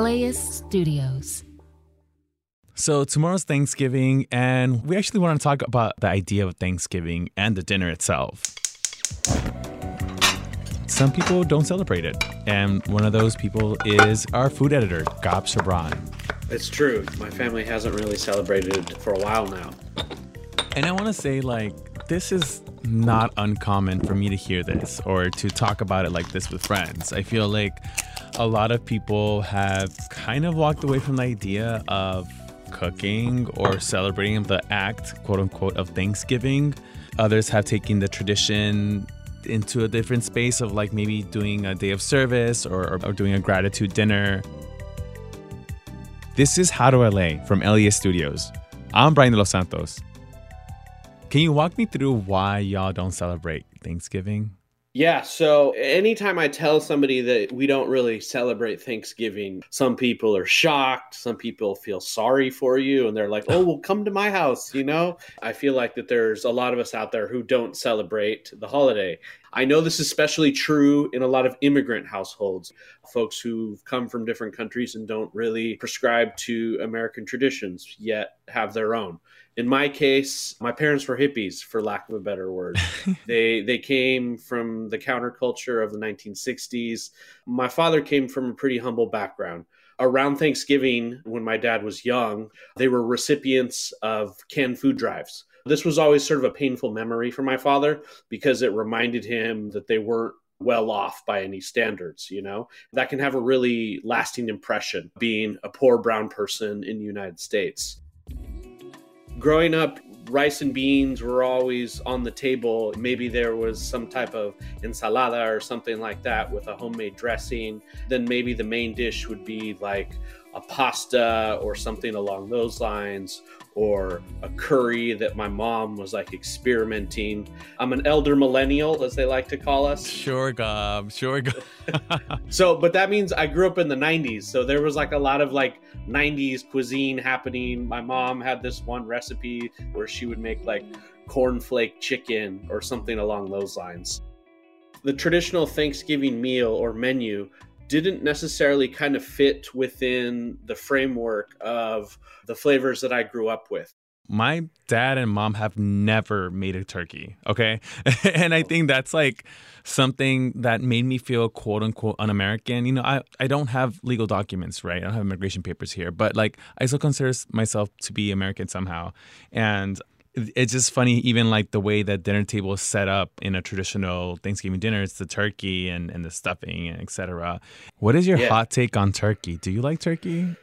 LAist Studios. So tomorrow's Thanksgiving, and we actually want to talk about the idea of Thanksgiving and the dinner itself. Some people don't celebrate it, and one of those people is our food editor, Gab Chabrán. It's true. My family hasn't really celebrated for a while now. And I want to say, like, this is not uncommon for me to hear this or to talk about it like this with friends. I feel like a lot of people have kind of walked away from the idea of cooking or celebrating the act, quote unquote, of Thanksgiving. Others have taken the tradition into a different space of like maybe doing a day of service or, or doing a gratitude dinner. This is How to LA from LAist Studios. I'm Brian de los Santos. Can you walk me through why y'all don't celebrate Thanksgiving? Yeah, so anytime I tell somebody that we don't really celebrate Thanksgiving, some people are shocked, some people feel sorry for you and they're like, "Oh, well come to my house," you know? I feel like that there's a lot of us out there who don't celebrate the holiday. I know this is especially true in a lot of immigrant households, folks who've come from different countries and don't really prescribe to American traditions yet have their own in my case, my parents were hippies, for lack of a better word. they they came from the counterculture of the 1960s. My father came from a pretty humble background. Around Thanksgiving, when my dad was young, they were recipients of canned food drives. This was always sort of a painful memory for my father because it reminded him that they weren't well off by any standards, you know? That can have a really lasting impression being a poor brown person in the United States growing up rice and beans were always on the table. Maybe there was some type of ensalada or something like that with a homemade dressing. Then maybe the main dish would be like a pasta or something along those lines, or a curry that my mom was like experimenting. I'm an elder millennial, as they like to call us. Sure, Gab. Sure, Gab. so, but that means I grew up in the 90s. So there was like a lot of like 90s cuisine happening. My mom had this one recipe where she would make like cornflake chicken or something along those lines. The traditional Thanksgiving meal or menu didn't necessarily kind of fit within the framework of the flavors that I grew up with. My dad and mom have never made a turkey. Okay. and I oh. think that's like something that made me feel quote unquote un American. You know, I, I don't have legal documents, right? I don't have immigration papers here, but like I still consider myself to be American somehow. And it's just funny even like the way that dinner table is set up in a traditional thanksgiving dinner it's the turkey and, and the stuffing and etc what is your yeah. hot take on turkey? Do you like turkey?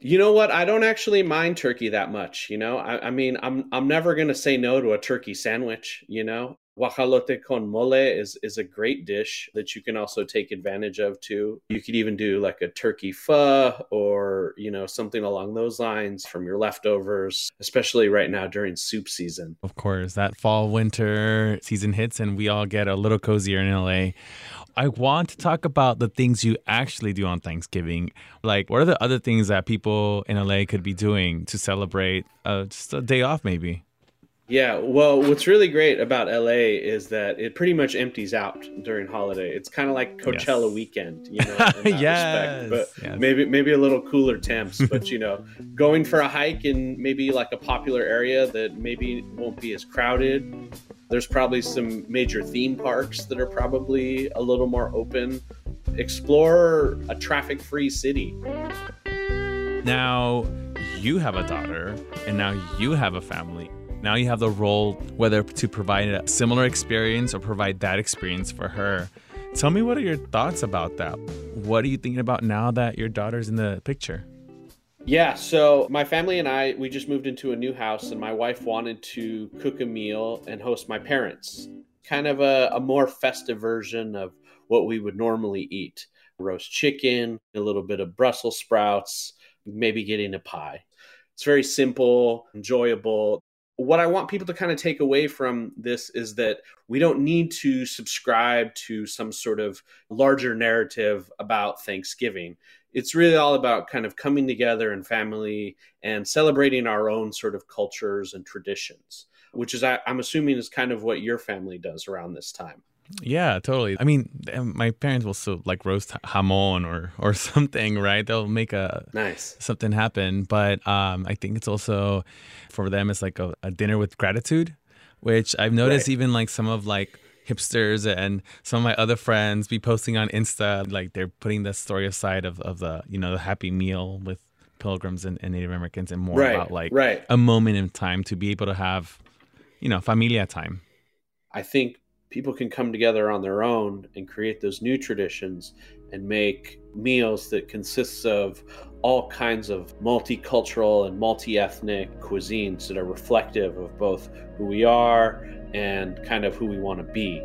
You know what? I don't actually mind turkey that much you know? I, I mean i'm i'm never going to say no to a turkey sandwich you know Guajolote con mole is is a great dish that you can also take advantage of too. You could even do like a turkey pho or you know something along those lines from your leftovers, especially right now during soup season. Of course, that fall winter season hits and we all get a little cozier in LA. I want to talk about the things you actually do on Thanksgiving. Like, what are the other things that people in LA could be doing to celebrate uh, just a day off, maybe? Yeah, well, what's really great about LA is that it pretty much empties out during holiday. It's kind of like Coachella yes. weekend, you know, yes. but yes. maybe maybe a little cooler temps. but you know, going for a hike in maybe like a popular area that maybe won't be as crowded. There's probably some major theme parks that are probably a little more open. Explore a traffic-free city. Now, you have a daughter, and now you have a family now you have the role whether to provide a similar experience or provide that experience for her. Tell me what are your thoughts about that? What are you thinking about now that your daughter's in the picture? Yeah, so my family and I, we just moved into a new house, and my wife wanted to cook a meal and host my parents. Kind of a, a more festive version of what we would normally eat roast chicken, a little bit of Brussels sprouts, maybe getting a pie. It's very simple, enjoyable. What I want people to kind of take away from this is that we don't need to subscribe to some sort of larger narrative about Thanksgiving it's really all about kind of coming together and family and celebrating our own sort of cultures and traditions, which is, I'm assuming, is kind of what your family does around this time. Yeah, totally. I mean, my parents will still like roast jamon or or something, right? They'll make a nice something happen. But um, I think it's also for them, it's like a, a dinner with gratitude, which I've noticed right. even like some of like hipsters and some of my other friends be posting on Insta like they're putting the story aside of, of the you know the happy meal with pilgrims and, and Native Americans and more right, about like right. a moment in time to be able to have you know familia time. I think people can come together on their own and create those new traditions and make meals that consists of all kinds of multicultural and multi-ethnic cuisines that are reflective of both who we are and kind of who we want to be.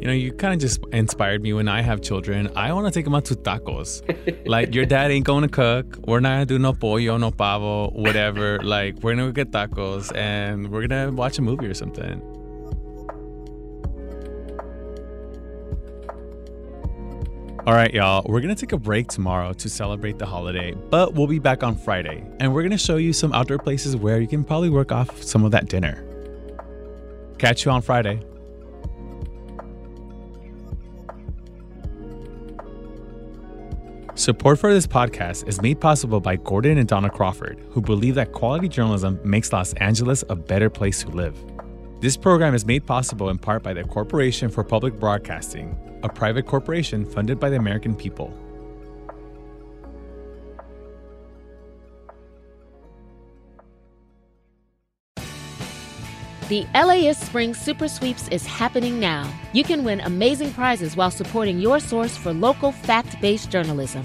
You know, you kind of just inspired me when I have children. I want to take them out to tacos. like, your dad ain't going to cook. We're not going to do no pollo, no pavo, whatever. like, we're going to get tacos and we're going to watch a movie or something. All right, y'all, we're gonna take a break tomorrow to celebrate the holiday, but we'll be back on Friday and we're gonna show you some outdoor places where you can probably work off some of that dinner. Catch you on Friday. Support for this podcast is made possible by Gordon and Donna Crawford, who believe that quality journalism makes Los Angeles a better place to live. This program is made possible in part by the Corporation for Public Broadcasting, a private corporation funded by the American people. The LAist Spring Super Sweeps is happening now. You can win amazing prizes while supporting your source for local fact based journalism.